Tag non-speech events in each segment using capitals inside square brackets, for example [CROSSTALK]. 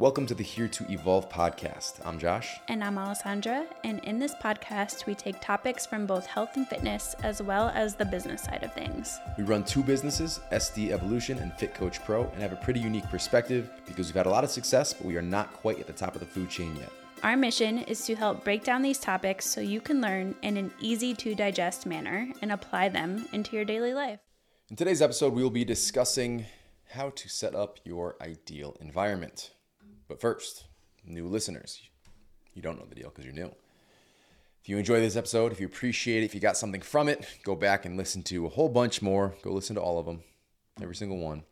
Welcome to the Here to Evolve podcast. I'm Josh. And I'm Alessandra. And in this podcast, we take topics from both health and fitness as well as the business side of things. We run two businesses, SD Evolution and Fit Coach Pro, and have a pretty unique perspective because we've had a lot of success, but we are not quite at the top of the food chain yet. Our mission is to help break down these topics so you can learn in an easy to digest manner and apply them into your daily life. In today's episode, we will be discussing how to set up your ideal environment. But first, new listeners, you don't know the deal because you're new. If you enjoy this episode, if you appreciate it, if you got something from it, go back and listen to a whole bunch more. Go listen to all of them, every single one,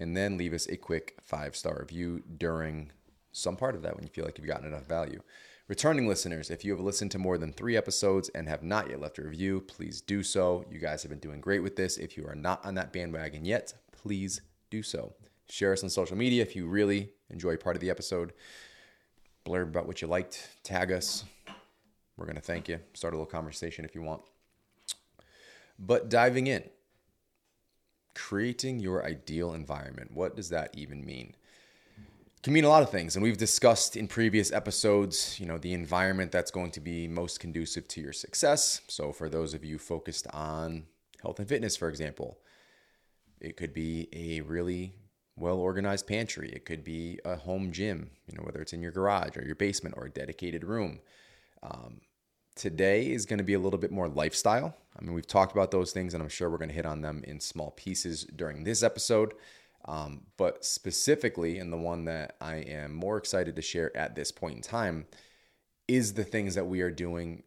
and then leave us a quick five star review during some part of that when you feel like you've gotten enough value. Returning listeners, if you have listened to more than three episodes and have not yet left a review, please do so. You guys have been doing great with this. If you are not on that bandwagon yet, please do so. Share us on social media if you really enjoy part of the episode. Blurb about what you liked, tag us. We're going to thank you. Start a little conversation if you want. But diving in, creating your ideal environment. What does that even mean? It can mean a lot of things, and we've discussed in previous episodes, you know, the environment that's going to be most conducive to your success. So for those of you focused on health and fitness, for example, it could be a really well organized pantry. It could be a home gym, you know, whether it's in your garage or your basement or a dedicated room. Um, today is going to be a little bit more lifestyle. I mean, we've talked about those things, and I'm sure we're going to hit on them in small pieces during this episode. Um, but specifically, and the one that I am more excited to share at this point in time is the things that we are doing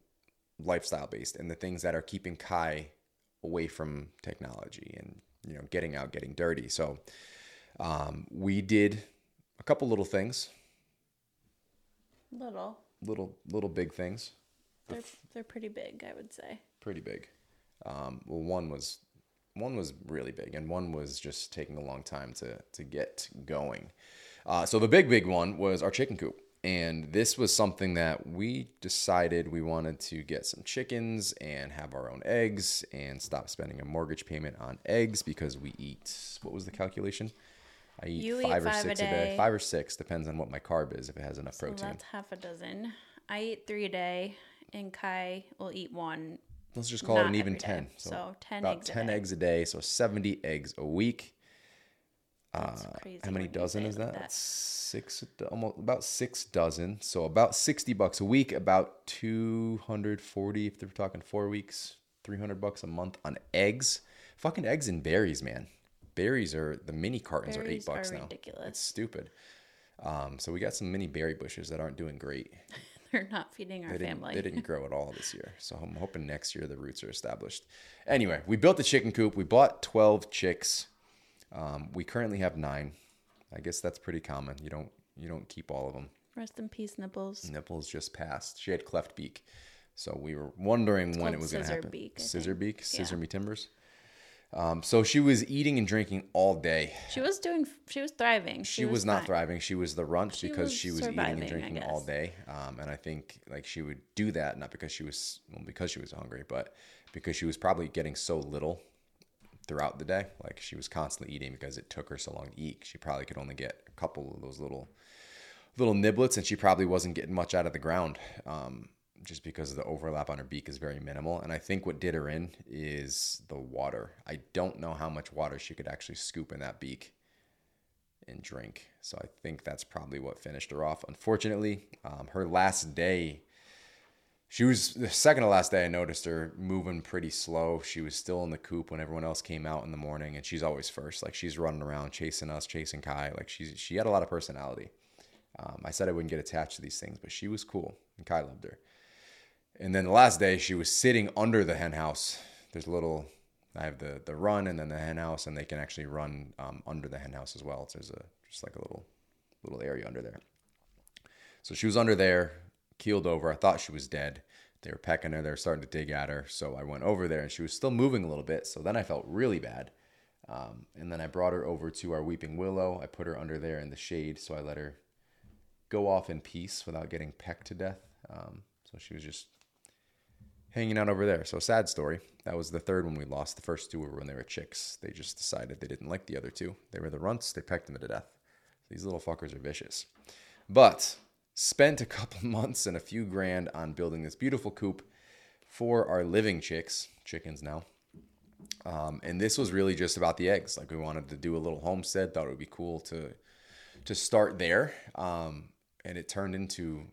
lifestyle based and the things that are keeping Kai away from technology and you know getting out, getting dirty. So um, we did a couple little things, Little. little little big things, They're, they're pretty big, I would say. pretty big. Um, well, one was one was really big, and one was just taking a long time to to get going. Uh, so the big big one was our chicken coop, and this was something that we decided we wanted to get some chickens and have our own eggs and stop spending a mortgage payment on eggs because we eat. What was the calculation? I eat You eat five or five a six a day. day. Five or six depends on what my carb is if it has enough So protein. that's half a dozen. I eat three a day, and Kai will eat one. Let's just call it an even day. 10. So 10 about eggs 10 day. eggs a day. So 70 eggs a week. That's Uh, crazy how many dozen is like that? Six, almost about six dozen. So about 60 bucks a week, about 240 if they're talking four weeks, 300 bucks a month on eggs. Fucking eggs and berries, man. Berries are, the mini cartons are eight Berries are bucks now. ridiculous. It's stupid. Um, so we got some mini berry bushes that aren't doing great. [LAUGHS] They're not feeding our They didn't, family. they didn't [LAUGHS] grow at all this year. So I'm hoping next year the roots are established. Anyway, we built the chicken coop. We bought 12 chicks. Um, we currently have nine. I guess that's pretty common. You don't you don't keep all of them. Rest in peace, nipples. Nipples just passed. She had cleft beak. So we were wondering when it was going to scissor happen. beak, I scissor think. beak, scissor Yeah. me timbers. Um, so she was eating and drinking all day. She was doing. She was thriving. She, was, not fine. thriving. She was the runt She because was she was eating and drinking all day. Um, and I think like she would do that not because she was well, because she was hungry, but because she was probably getting so little throughout the day. Like she was constantly eating because it took her so long to eat. She probably could only get a couple of those little little niblets, and she probably wasn't getting much out of the ground. Um, just because the overlap on her beak is very minimal. And I think what did her in is the water. I don't know how much water she could actually scoop in that beak and drink. So I think that's probably what finished her off. Unfortunately, um, her last day, she was the second to last day. I noticed her moving pretty slow. She was still in the coop when everyone else came out in the morning, and she's always first. Like she's running around chasing us, chasing Kai. Like she's she had a lot of personality. Um, I said I wouldn't get attached to these things, but she was cool, and Kai loved her. And then the last day, she was sitting under the hen house. There's a little, I have the the run and then the hen house, and they can actually run um, under the hen house as well. So there's a just like a little little area under there. So she was under there, keeled over. I thought she was dead. They were pecking her. They were starting to dig at her. So I went over there, and she was still moving a little bit. So then I felt really bad. Um, and then I brought her over to our weeping willow. I put her under there in the shade. So I let her go off in peace without getting pecked to death. Um, so she was just hanging out over there. So sad story. That was the third one we lost. The first two were when they were chicks. They just decided they didn't like the other two. They were the runts. They pecked them to death. These little fuckers are vicious. But spent a [LAUGHS] couple months and a few grand on building this beautiful coop for our living chicks, chickens now. Um, and this was really just about the eggs. Like we wanted to do a little homestead. Thought it would be cool to to start there. Um, and it turned into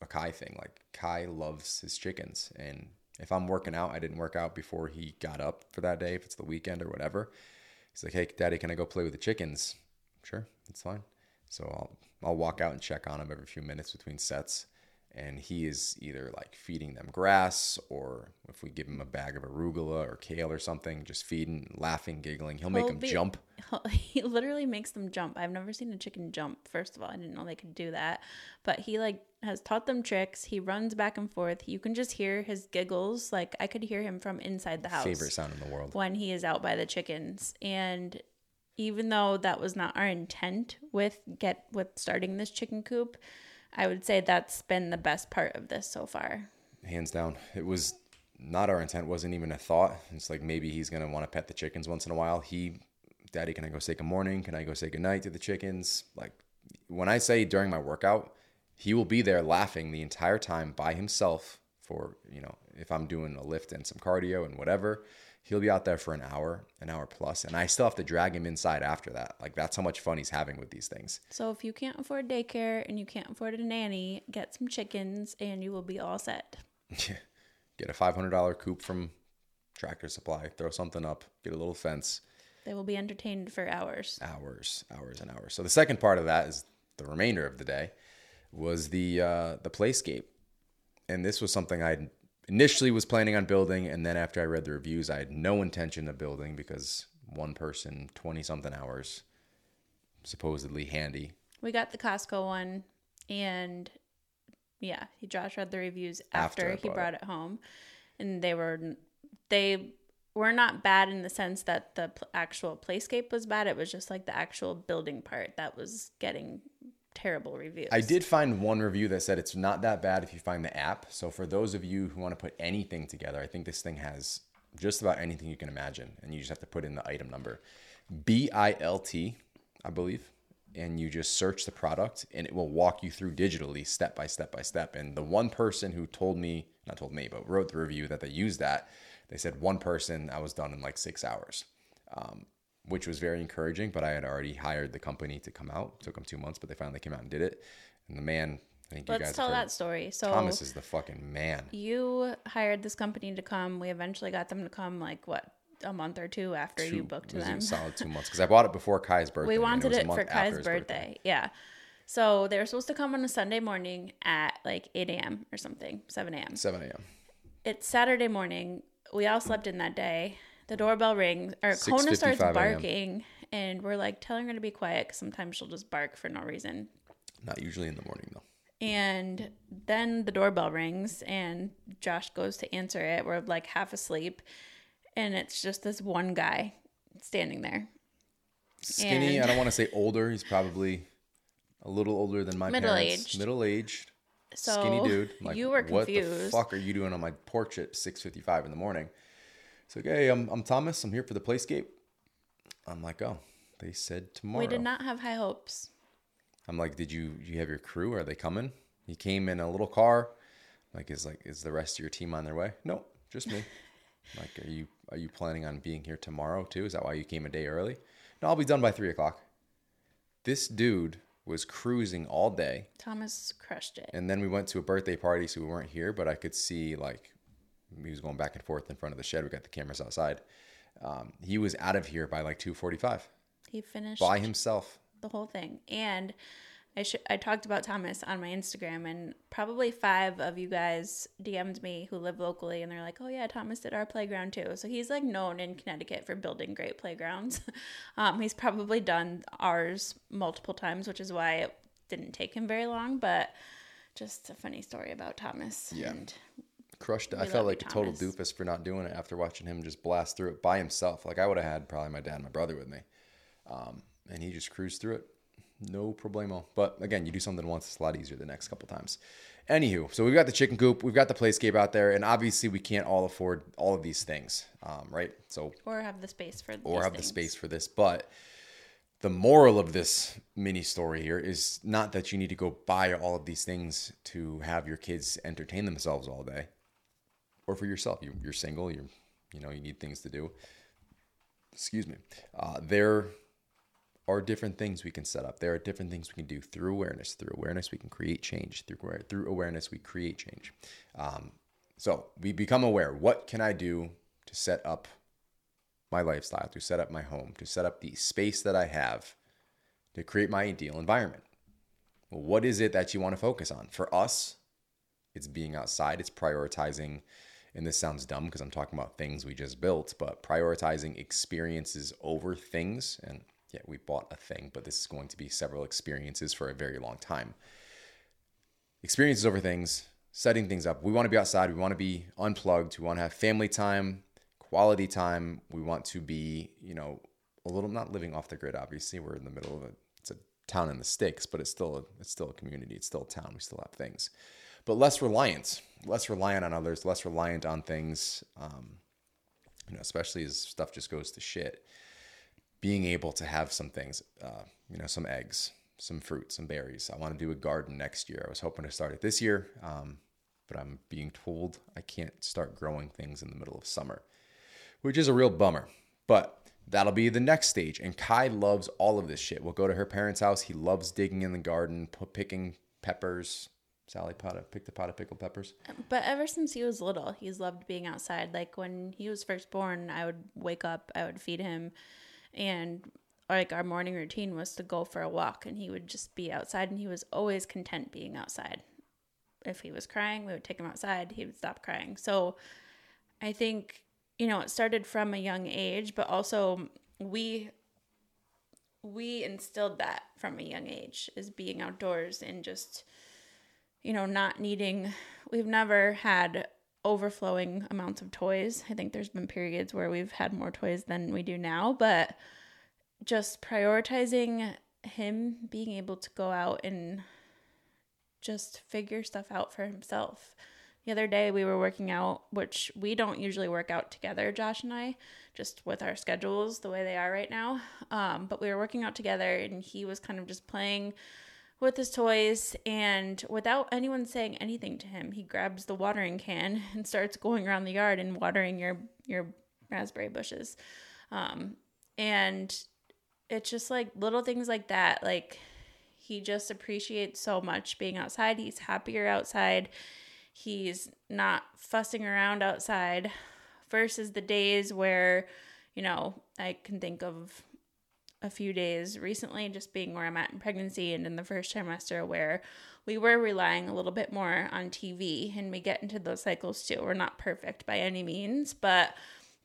a Kai thing. Like Kai loves his chickens, and if I'm working out, I didn't work out before he got up for that day. If it's the weekend or whatever, he's like, "Hey, Daddy, can I go play with the chickens?" Sure, that's fine. So I'll I'll walk out and check on him every few minutes between sets and he is either like feeding them grass or if we give him a bag of arugula or kale or something just feeding laughing giggling he'll make He'll them be- jump [LAUGHS] He literally makes them jump. I've never seen a chicken jump. First of all, I didn't know they could do that. But he like has taught them tricks. He runs back and forth. You can just hear his giggles. Like I could hear him from inside the house favorite sound in the world when he is out by the chickens. And even though that was not our intent with get with starting this chicken coop, I would say that's been the best part of this so far. hands down. It was not our intent wasn't even a thought. It's like maybe he's gonna want to pet the chickens once in a while. He daddy can i go say good morning? Can i go say good night to the chickens? Like when i say during my workout he will be there laughing the entire time by himself for you know if i'm doing a lift and some cardio and whatever he'll be out there for an hour an hour plus and i still have to drag him inside after that like that's how much fun he's having with these things So if you can't afford daycare and you can't afford a nanny, get some chickens and you will be all set. [LAUGHS] get a $500 coop from tractor supply throw something up get a little fence They will be entertained for hours. hours, hours and hours. So the second part of that is the remainder of the day was the uh, the playscape, and this was something I initially was planning on building, and then after I read the reviews, I had no intention of building because one person, twenty something hours, supposedly handy. We got the Costco one and yeah, he Josh read the reviews after, After he brought it. home and they were they were not bad in the sense that the actual playscape was bad. It was just like the actual building part that was getting terrible reviews. I did find one review that said it's not that bad if you find the app. So for those of you who want to put anything together, I think this thing has just about anything you can imagine, and you just have to put in the item number, B I L T, I believe, and you just search the product, and it will walk you through digitally, step by step by step. And the one person who told me, not told me, but wrote the review that they used that, they said one person I was done in like six hours. Um, which was very encouraging. But I had already hired the company to come out. It took them two months, but they finally came out and did it. And the man, I think you Let's guys tell that story. So Thomas is the fucking man. you hired this company to come. We eventually got them to come like what a month or two after you booked it was them. solid two [LAUGHS] months because I bought it before Kai's birthday. We wanted a it for Kai's his birthday. Yeah. So they were supposed to come on a Sunday morning at like 8 a.m. or something, 7 a.m. 7 a.m. It's Saturday morning. We all slept in that day. The doorbell rings, or Kona starts barking, and we're like telling her to be quiet because sometimes she'll just bark for no reason. Not usually in the morning though. And then the doorbell rings, and Josh goes to answer it. We're like half asleep, and it's just this one guy standing there. Skinny. And- I don't want to say older. He's probably a little older than my parents. Middle-aged. Middle aged. So skinny dude. I'm like, you were confused. What the fuck are you doing on my porch at 6:55 in the morning? It's like, hey, I'm I'm Thomas. I'm here for the playscape. I'm like, oh, they said tomorrow. We did not have high hopes. I'm like, did you you have your crew? Are they coming? He came in a little car. Like, is like is the rest of your team on their way? No, just me. like, are you are you planning on being here tomorrow too? Is that why you came a day early? No, I'll be done by three o'clock. This dude was cruising all day, Thomas crushed it. and then we went to a birthday party, so we weren't here. But I could see like he was going back and forth in front of the shed. We got the cameras outside. Um, he was out of here by like two forty five He finished by himself. the whole thing. And I sh- I talked about Thomas on my Instagram, and probably five of you guys DM'd me who live locally, and they're like, "Oh yeah, Thomas did our playground too." So he's like known in Connecticut for building great playgrounds. [LAUGHS] um, he's probably done ours multiple times, which is why it didn't take him very long. But just a funny story about Thomas. Yeah. And crushed it. I felt like a total doofus for not doing it after watching him just blast through it by himself. Like I would have had probably my dad and my brother with me. Um, and he just cruised through it. No problemo. But again, you do something once, it's a lot easier the next couple times. Anywho, so we've got the chicken coop, we've got the playscape out there, and obviously we can't all afford all of these things, um, right? So or have the space for or have the space for this. But the moral of this mini story here is not that you need to go buy all of these things to have your kids entertain themselves all day or for yourself. You, are single, you're, you know, you need things to do. Excuse me. Uh, there are different things we can set up. There are different things we can do through awareness. Through awareness, we can create change. Through, through awareness, we create change. Um, so we become aware. What can I do to set up my lifestyle, to set up my home, to set up the space that I have to create my ideal environment. Well, what is it that you want to focus on? For us, it's being outside, it's prioritizing, and this sounds dumb because I'm talking about things we just built, but prioritizing experiences over things. And yeah, we bought a thing, but this is going to be several experiences for a very long time. Experiences over things, setting things up. We want to be outside, we want to be unplugged, we want to have family time, quality time. We want to be, you know, a little not living off the grid. Obviously, we're in the middle of a it's a town in the sticks, but it's still a, it's still a community. It's still a town. We still have things, but less reliant, less reliant on others, less reliant on things. Um, you know, especially as stuff just goes to shit. Being able to have some things, uh, you know, some eggs, some fruit, some berries. I want to do a garden next year. I was hoping to start it this year, um, but I'm being told I can't start growing things in the middle of summer which is a real bummer. But that'll be the next stage. And Kai loves all of this shit. We'll go to her parents' house. He loves digging in the garden, picking peppers. Sally Potta picked a pot of pickled peppers. But ever since he was little, he's loved being outside. Like when he was first born, I would wake up, I would feed him, and like our morning routine was to go for a walk, and he would just be outside, and he was always content being outside. If he was crying, we would take him outside. He would stop crying. So I think you know, it started from a young age, but also we we instilled that from a young age is being outdoors and just you know, not needing we've never had overflowing amounts of toys. I think there's been periods where we've had more toys than we do now, but just prioritizing him being able to go out and just figure stuff out for himself the other day we were working out, which we don't usually work out together, Josh and I, just with our schedules the way they are right now. Um, but we were working out together and he was kind of just playing with his toys and without anyone saying anything to him, he grabs the watering can [LAUGHS] and starts going around the yard and watering your your raspberry bushes. Um, and it's just like little things like that. Like he just appreciates so much being outside. He's happier outside he's not fussing around outside versus the days where, you know, I can think of a few days recently just being where I'm at in pregnancy and in the first trimester where we were relying a little bit more on TV and we get into those cycles too. We're not perfect by any means, but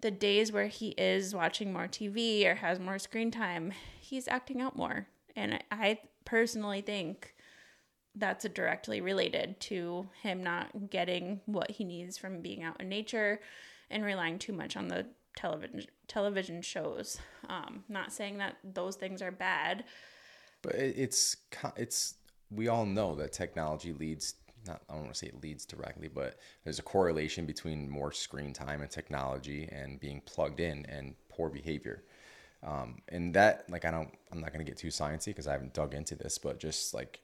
the days where he is watching more TV or has more screen time, he's acting out more. And I personally think that's directly related to him not getting what he needs from being out in nature and relying too much on the television television shows. Um, not saying that those things are bad, but it's it's we all know that technology leads not I don't want to say it leads directly, but there's a correlation between more screen time and technology and being plugged in and poor behavior. Um, and that like I don't I'm not gonna get too sciencey because I haven't dug into this, but just like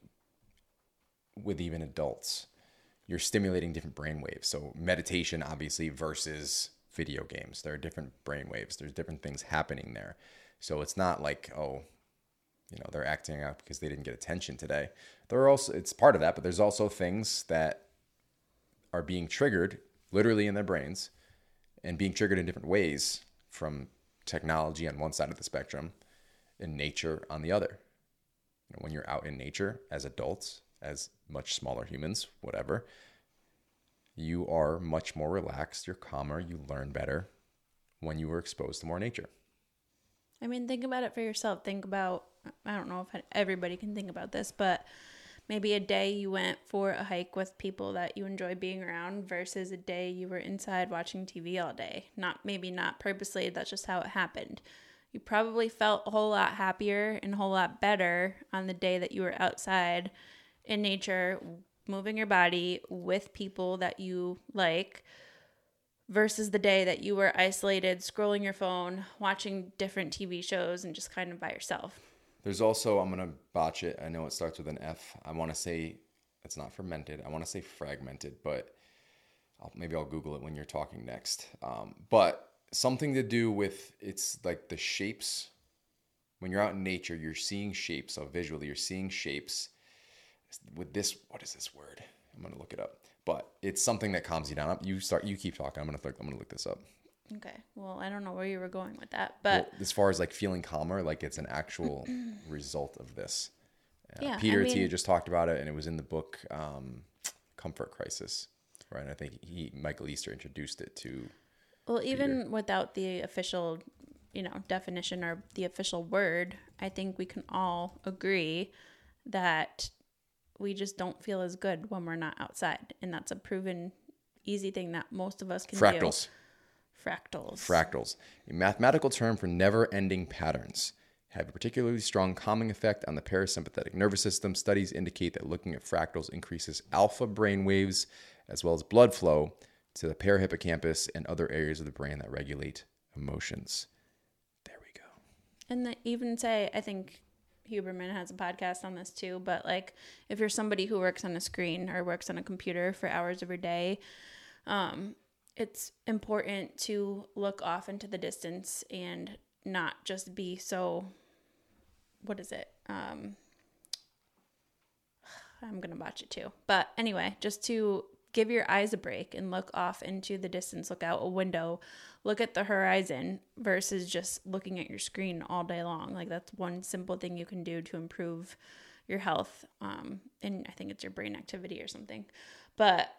with even adults. You're stimulating different brain waves. So meditation, obviously, versus video games. There are different brain waves. There's different things happening there. So it's not like, oh, you know, they're acting out because they didn't get attention today. There are also it's part of that, but there's also things that are being triggered literally in their brains and being triggered in different ways from technology on one side of the spectrum and nature on the other. You know, when you're out in nature as adults, as much smaller humans, whatever, you are much more relaxed, you're calmer, you learn better when you were exposed to more nature. I mean, think about it for yourself. Think about, I don't know if everybody can think about this, but maybe a day you went for a hike with people that you enjoy being around versus a day you were inside watching TV all day. Not maybe not purposely, that's just how it happened. You probably felt a whole lot happier and a whole lot better on the day that you were outside in nature, moving your body with people that you like versus the day that you were isolated, scrolling your phone, watching different TV shows, and just kind of by yourself. There's also I'm gonna botch it. I know it starts with an F. I want to say it's not fermented. I want to say fragmented, but I'll, maybe I'll Google it when you're talking next. Um, but something to do with it's like the shapes. When you're out in nature, you're seeing shapes. So visually, you're seeing shapes. With this, what is this word? I'm gonna look it up. But it's something that calms you down. You start. You keep talking. I'm gonna. I'm gonna look this up. Okay. Well, I don't know where you were going with that, but well, as far as like feeling calmer, like it's an actual [CLEARS THROAT] result of this. Uh, Yeah, I Peter mean- Attia just talked about it, and it was in the book um, Comfort Crisis, right? And I think he Michael Easter introduced it to. Well, even without the official, you know, definition or the official word, I think we can all agree that we just don't feel as good when we're not outside, and that's a proven easy thing that most of us can Fractals. do. Fractals. Fractals, Fractals. a mathematical term for never ending patterns, have a particularly strong calming effect on the parasympathetic nervous system. Studies indicate that looking at fractals increases alpha brain waves as well as blood flow to the parahippocampus and other areas of the brain that regulate emotions. There we go. And the, even say, I think Huberman has a podcast on this too, but like if you're somebody who works on a screen or works on a computer for hours of your day, um, it's important to look off into the distance and not just be so, what is it? Um, [SIGHS] I'm to botch it too. But anyway, just to give your eyes a break and look off into the distance, look out a window, look at the horizon versus just looking at your screen all day long. Like that's one simple thing you can do to improve your health. Um, and I think it's your brain activity or something. But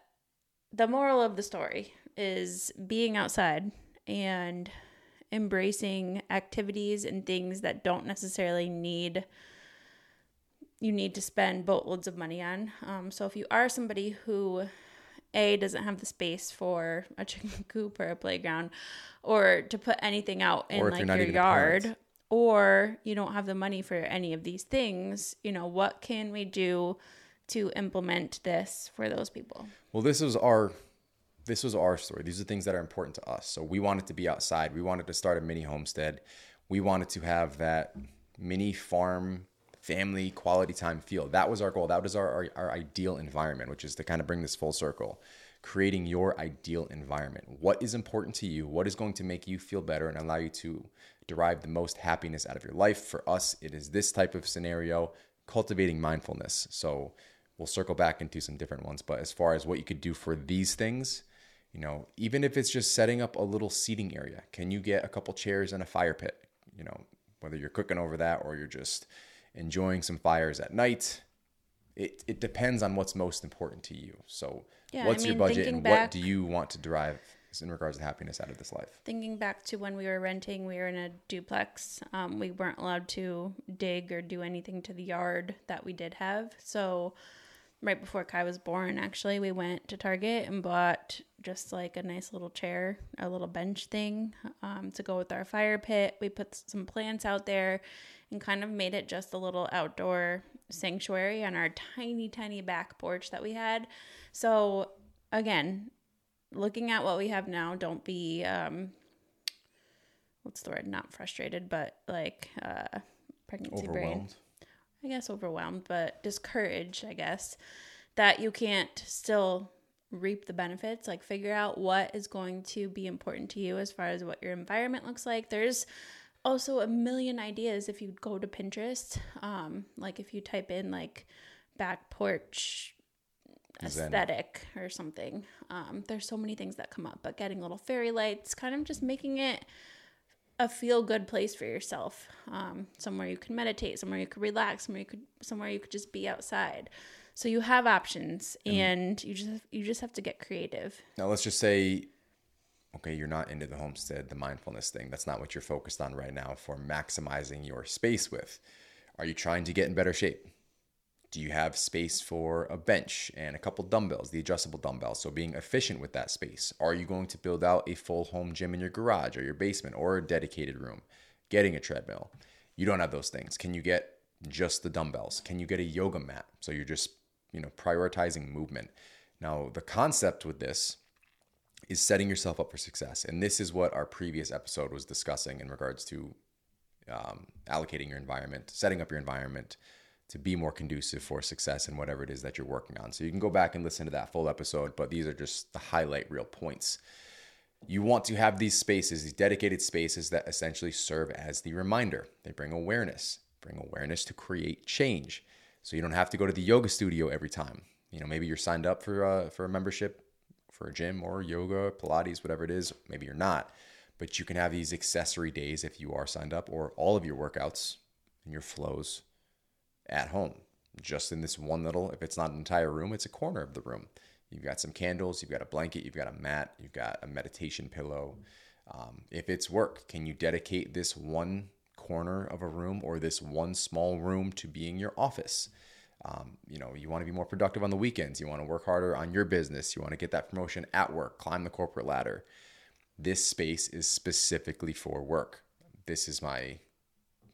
the moral of the story is being outside and embracing activities and things that don't necessarily need you need to spend boatloads of money on. Um, so if you are somebody who a doesn't have the space for a chicken [LAUGHS] coop or a playground, or to put anything out in like your even a parent. yard, or you don't have the money for any of these things, you know what can we do to implement this for those people? Well, this was our this was our story. These are things that are important to us. So we wanted to be outside. We wanted to start a mini homestead. We wanted to have that mini farm family quality time feel. That was our goal. That was our, our, our ideal environment, which is to kind of bring this full circle. Creating your ideal environment. What is important to you? What is going to make you feel better and allow you to derive the most happiness out of your life? For us, it is this type of scenario, cultivating mindfulness. So we'll circle back into some different ones. But as far as what you could do for these things, you know, even if it's just setting up a little seating area, can you get a couple chairs and a fire pit? You know, whether you're cooking over that or you're just enjoying some fires at night. It, it depends on what's most important to you. So, Yeah, I what's your budget and back- what do you want to derive in regards to happiness out of this life? Thinking back to when we were renting, we were in a duplex. Um, we weren't allowed to dig or do anything to the yard that we did have. So, right before Kai was born, actually, we went to Target and bought just like a nice little chair, a little bench thing um, to go with our fire pit. We put some plants out there and kind of made it just a little outdoor sanctuary on our tiny, tiny back porch that we had. So, again, looking at what we have now, don't be um what's the word? Not frustrated, but like uh pregnancy brain. I guess overwhelmed, but discouraged, I guess, that you can't still reap the benefits. Like figure out what is going to be important to you as far as what your environment looks like. There's also a million ideas if you go to Pinterest. Um, like if you type in like back porch Zen. aesthetic or something. Um, there's so many things that come up, but getting little fairy lights, kind of just making it a feel good place for yourself. Um, somewhere you can meditate, somewhere you could relax, somewhere you could somewhere you could just be outside. So you have options, and you just you just have to get creative. Now, let's just say, okay, you're not into the homestead, the mindfulness thing. That's not what you're focused on right now for maximizing your space with. Are you trying to get in better shape? Do you have space for a bench and a couple dumbbells, the adjustable dumbbells? So, being efficient with that space. Are you going to build out a full home gym in your garage or your basement or a dedicated room? Getting a treadmill. You don't have those things. Can you get just the dumbbells? Can you get a yoga mat? So, you're just, you know, prioritizing movement. Now, the concept with this is setting yourself up for success. And this is what our previous episode was discussing in regards to um, allocating your environment, setting up your environment to be more conducive for success in whatever it is that you're working on. So you can go back and listen to that full episode, but these are just the highlight reel points. You want to have these spaces, these dedicated spaces that essentially serve as the reminder. They bring awareness, bring awareness to create change. So you don't have to go to the yoga studio every time. You know, maybe you're signed up for a, for a membership for a gym or yoga, Pilates, whatever it is. Maybe you're not, but you can have these accessory days if you are signed up or all of your workouts and your flows at home, just in this one little, if it's not an entire room, it's a corner of the room. You've got some candles, you've got a blanket, you've got a mat, you've got a meditation pillow. Um, if it's work, can you dedicate this one corner of a room or this one small room to being your office? Um, you know, you want to be more productive on the weekends. You want to work harder on your business. You want to get that promotion at work, climb the corporate ladder. This space is specifically for work. This is my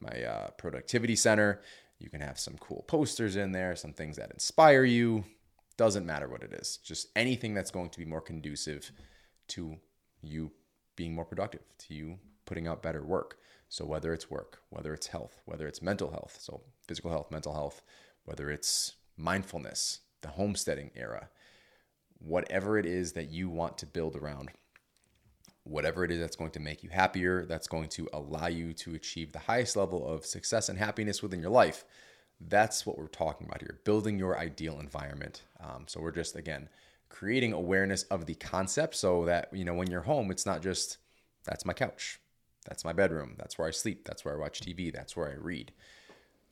my uh, productivity center. You can have some cool posters in there, some things that inspire you. Doesn't matter what it is, just anything that's going to be more conducive to you being more productive, to you putting out better work. So, whether it's work, whether it's health, whether it's mental health, so physical health, mental health, whether it's mindfulness, the homesteading era, whatever it is that you want to build around, whatever it is that's going to make you happier, that's going to allow you to achieve the highest level of success and happiness within your life. That's what we're talking about here building your ideal environment. Um, so, we're just, again, creating awareness of the concept so that, you know, when you're home, it's not just that's my couch, that's my bedroom, that's where I sleep, that's where I watch TV, that's where I read.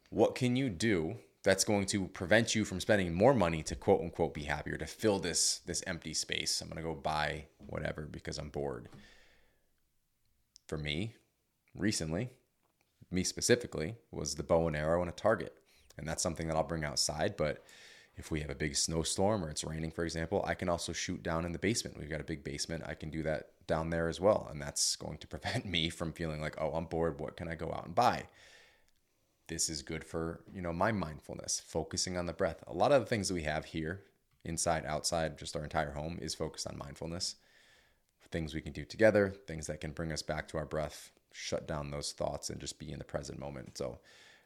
What can you do that's going to prevent you from spending more money to quote unquote be happier to fill this this empty space. I'm going to go buy whatever because i'm bored. For me recently me specifically was the bow and arrow and a target. And that's something that i'll bring outside but if we have a big snowstorm or it's raining for example i can also shoot down in the basement. We've got a big basement. I can do that down there as well. And that's going to [LAUGHS] prevent me from feeling like oh i'm bored. What can i go out and buy this is good for you know my mindfulness focusing on the breath. A lot of the things that we have here inside outside just our entire home is focused on mindfulness. Things we can do together things that can bring us back to our breath shut down those thoughts and just be in the present moment. So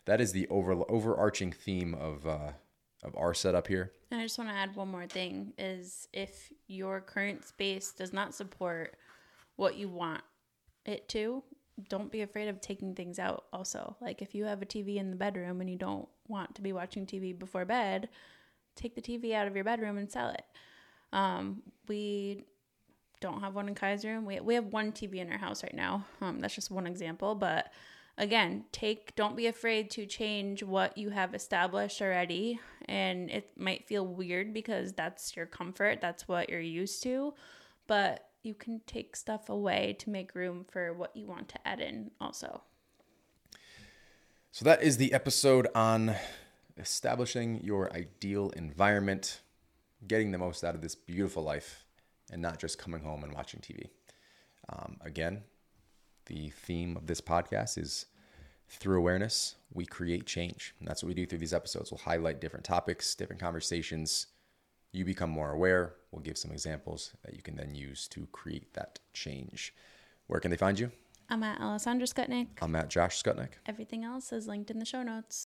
that is the over overarching theme of uh, of our setup here. And i just want to add one more thing is if your current space does not support what you want it to don't be afraid of taking things out also. Like if you have a TV in the bedroom and you don't want to be watching TV before bed, take the TV out of your bedroom and sell it. Um, we don't have one in Kai's room. We, we have one TV in our house right now. Um, that's just one example. But again, take, don't be afraid to change what you have established already. And it might feel weird because that's your comfort, that's what you're used to. But you can take stuff away to make room for what you want to add in also. So that is the episode on establishing your ideal environment, getting the most out of this beautiful life, and not just coming home and watching TV. Um, again, the theme of this podcast is through awareness, we create change. And that's what we do through these episodes. We'll highlight different topics, different conversations, you become more aware. We'll give some examples that you can then use to create that change. Where can they find you? I'm at Alessandra Scutnik. I'm at Josh Scutnik. Everything else is linked in the show notes.